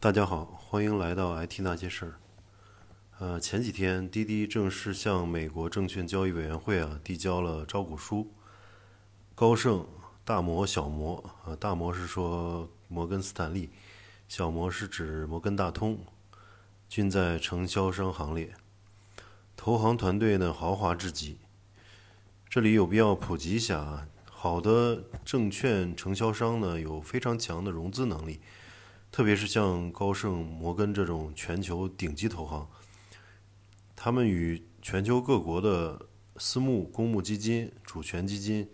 大家好，欢迎来到 IT 那些事儿。呃，前几天滴滴正式向美国证券交易委员会啊递交了招股书。高盛、大摩、小摩啊，大摩是说摩根斯坦利，小摩是指摩根大通，均在承销商行列。投行团队呢豪华至极。这里有必要普及一下啊，好的证券承销商呢有非常强的融资能力。特别是像高盛、摩根这种全球顶级投行，他们与全球各国的私募、公募基金、主权基金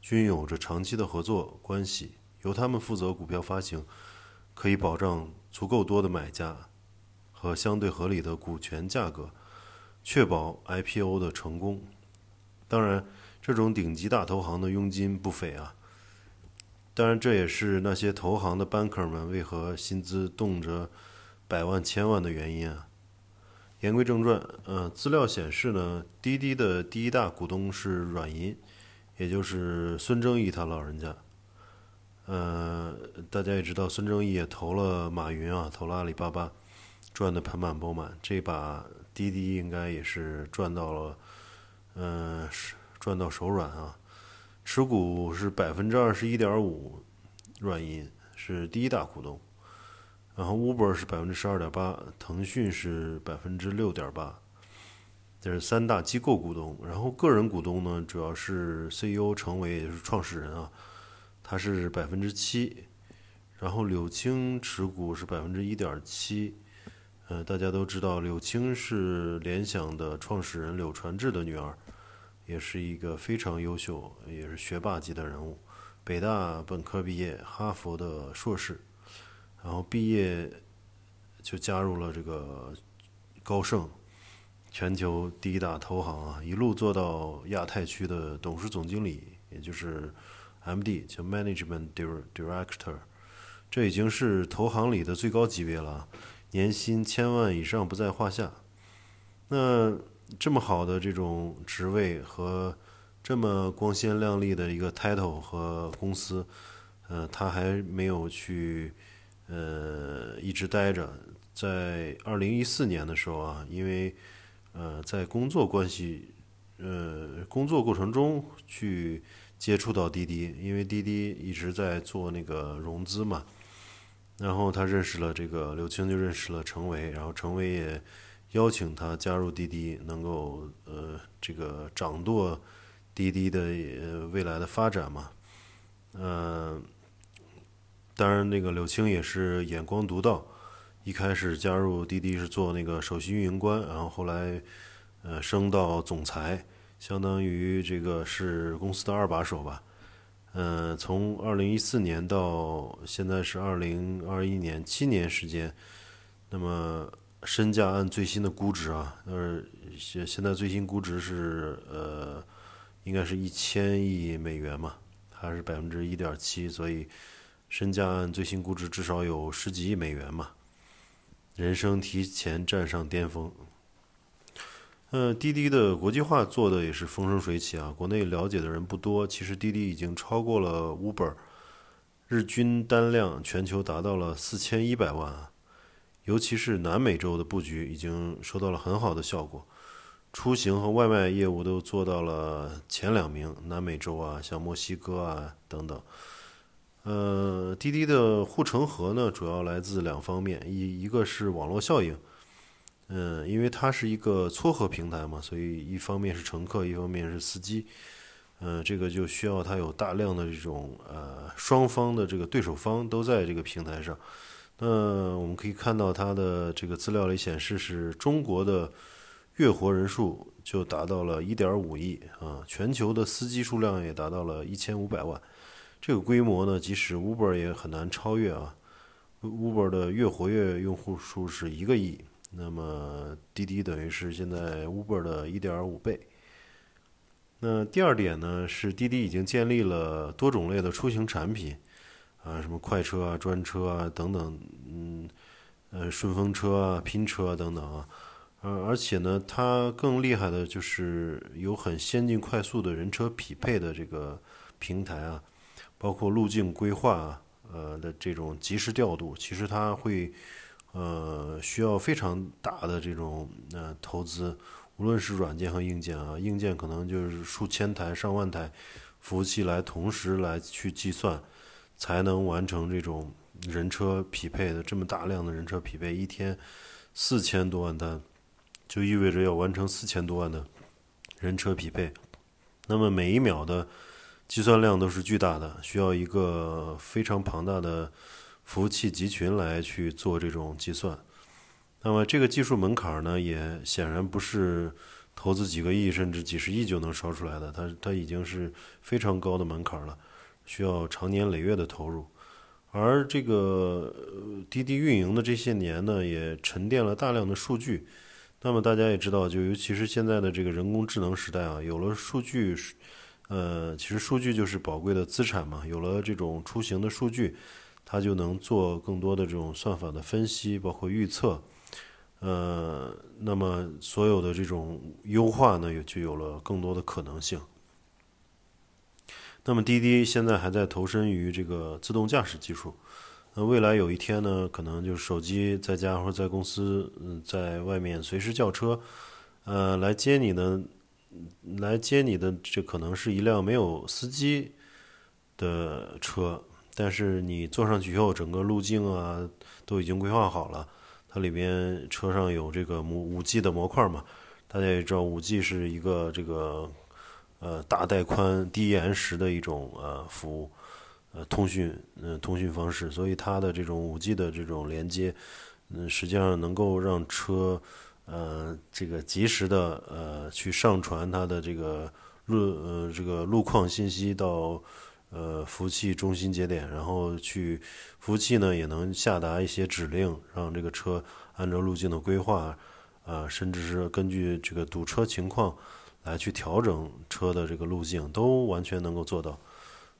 均有着长期的合作关系，由他们负责股票发行，可以保障足够多的买家和相对合理的股权价格，确保 IPO 的成功。当然，这种顶级大投行的佣金不菲啊。当然，这也是那些投行的 banker 们为何薪资动辄百万、千万的原因啊。言归正传，呃，资料显示呢，滴滴的第一大股东是软银，也就是孙正义他老人家。呃，大家也知道，孙正义也投了马云啊，投了阿里巴巴，赚得盆满钵满。这把滴滴应该也是赚到了，嗯，赚到手软啊。持股是百分之二十一点五，软银是第一大股东，然后 Uber 是百分之十二点八，腾讯是百分之六点八，这是三大机构股东。然后个人股东呢，主要是 CEO 成为也就是创始人啊，他是百分之七，然后柳青持股是百分之一点七，呃，大家都知道柳青是联想的创始人柳传志的女儿。也是一个非常优秀，也是学霸级的人物。北大本科毕业，哈佛的硕士，然后毕业就加入了这个高盛，全球第一大投行啊，一路做到亚太区的董事总经理，也就是 MD，叫 Management Director。这已经是投行里的最高级别了，年薪千万以上不在话下。那。这么好的这种职位和这么光鲜亮丽的一个 title 和公司，呃，他还没有去呃一直待着。在二零一四年的时候啊，因为呃在工作关系呃工作过程中去接触到滴滴，因为滴滴一直在做那个融资嘛，然后他认识了这个刘青，就认识了程维，然后程维也。邀请他加入滴滴，能够呃这个掌舵滴滴的未来的发展嘛？嗯，当然那个柳青也是眼光独到，一开始加入滴滴是做那个首席运营官，然后后来呃升到总裁，相当于这个是公司的二把手吧。嗯，从二零一四年到现在是二零二一年，七年时间，那么。身价按最新的估值啊，呃，现现在最新估值是呃，应该是一千亿美元嘛，还是百分之一点七，所以身价按最新估值至少有十几亿美元嘛，人生提前站上巅峰。呃，滴滴的国际化做的也是风生水起啊，国内了解的人不多，其实滴滴已经超过了 Uber，日均单量全球达到了四千一百万。尤其是南美洲的布局已经收到了很好的效果，出行和外卖业务都做到了前两名。南美洲啊，像墨西哥啊等等。呃，滴滴的护城河呢，主要来自两方面，一一个是网络效应，嗯，因为它是一个撮合平台嘛，所以一方面是乘客，一方面是司机，嗯，这个就需要它有大量的这种呃双方的这个对手方都在这个平台上。那我们可以看到，它的这个资料里显示，是中国的月活人数就达到了1.5亿啊，全球的司机数量也达到了1500万。这个规模呢，即使 Uber 也很难超越啊。Uber 的月活跃用户数是一个亿，那么滴滴等于是现在 Uber 的1.5倍。那第二点呢，是滴滴已经建立了多种类的出行产品。啊，什么快车啊、专车啊等等，嗯，呃，顺风车啊、拼车啊等等啊，呃，而且呢，它更厉害的就是有很先进、快速的人车匹配的这个平台啊，包括路径规划啊，呃的这种及时调度，其实它会呃需要非常大的这种呃投资，无论是软件和硬件啊，硬件可能就是数千台、上万台服务器来同时来去计算，才能完成这种人车匹配的这么大量的人车匹配，一天四千多万单，就意味着要完成四千多万的人车匹配，那么每一秒的。计算量都是巨大的，需要一个非常庞大的服务器集群来去做这种计算。那么这个技术门槛呢，也显然不是投资几个亿甚至几十亿就能烧出来的，它它已经是非常高的门槛了，需要长年累月的投入。而这个滴滴运营的这些年呢，也沉淀了大量的数据。那么大家也知道，就尤其是现在的这个人工智能时代啊，有了数据。呃，其实数据就是宝贵的资产嘛。有了这种出行的数据，它就能做更多的这种算法的分析，包括预测。呃，那么所有的这种优化呢，也就有了更多的可能性。那么滴滴现在还在投身于这个自动驾驶技术。那未来有一天呢，可能就是手机在家或者在公司，嗯，在外面随时叫车，呃，来接你的。来接你的这可能是一辆没有司机的车，但是你坐上去以后，整个路径啊都已经规划好了。它里边车上有这个五五 G 的模块嘛？大家也知道，五 G 是一个这个呃大带宽、低延时的一种呃服务呃通讯嗯通讯方式，所以它的这种五 G 的这种连接嗯实际上能够让车。呃，这个及时的呃去上传它的这个路呃这个路况信息到呃服务器中心节点，然后去服务器呢也能下达一些指令，让这个车按照路径的规划啊，甚至是根据这个堵车情况来去调整车的这个路径，都完全能够做到。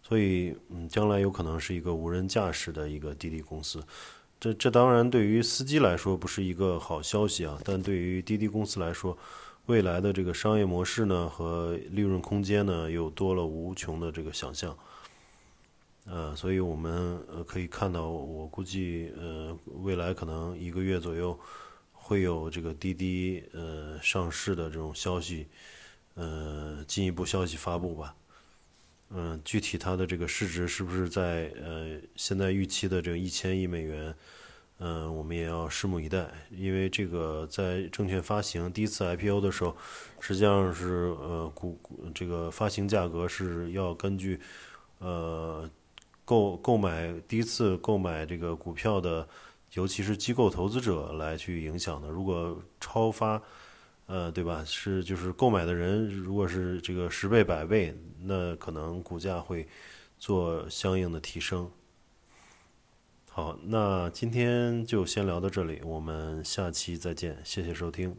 所以，嗯，将来有可能是一个无人驾驶的一个滴滴公司。这这当然对于司机来说不是一个好消息啊，但对于滴滴公司来说，未来的这个商业模式呢和利润空间呢又多了无穷的这个想象。呃，所以我们呃可以看到，我估计呃未来可能一个月左右会有这个滴滴呃上市的这种消息，呃进一步消息发布吧。嗯，具体它的这个市值是不是在呃现在预期的这个一千亿美元？嗯，我们也要拭目以待。因为这个在证券发行第一次 IPO 的时候，实际上是呃股这个发行价格是要根据呃购购买第一次购买这个股票的，尤其是机构投资者来去影响的。如果超发。呃，对吧？是就是购买的人，如果是这个十倍、百倍，那可能股价会做相应的提升。好，那今天就先聊到这里，我们下期再见，谢谢收听。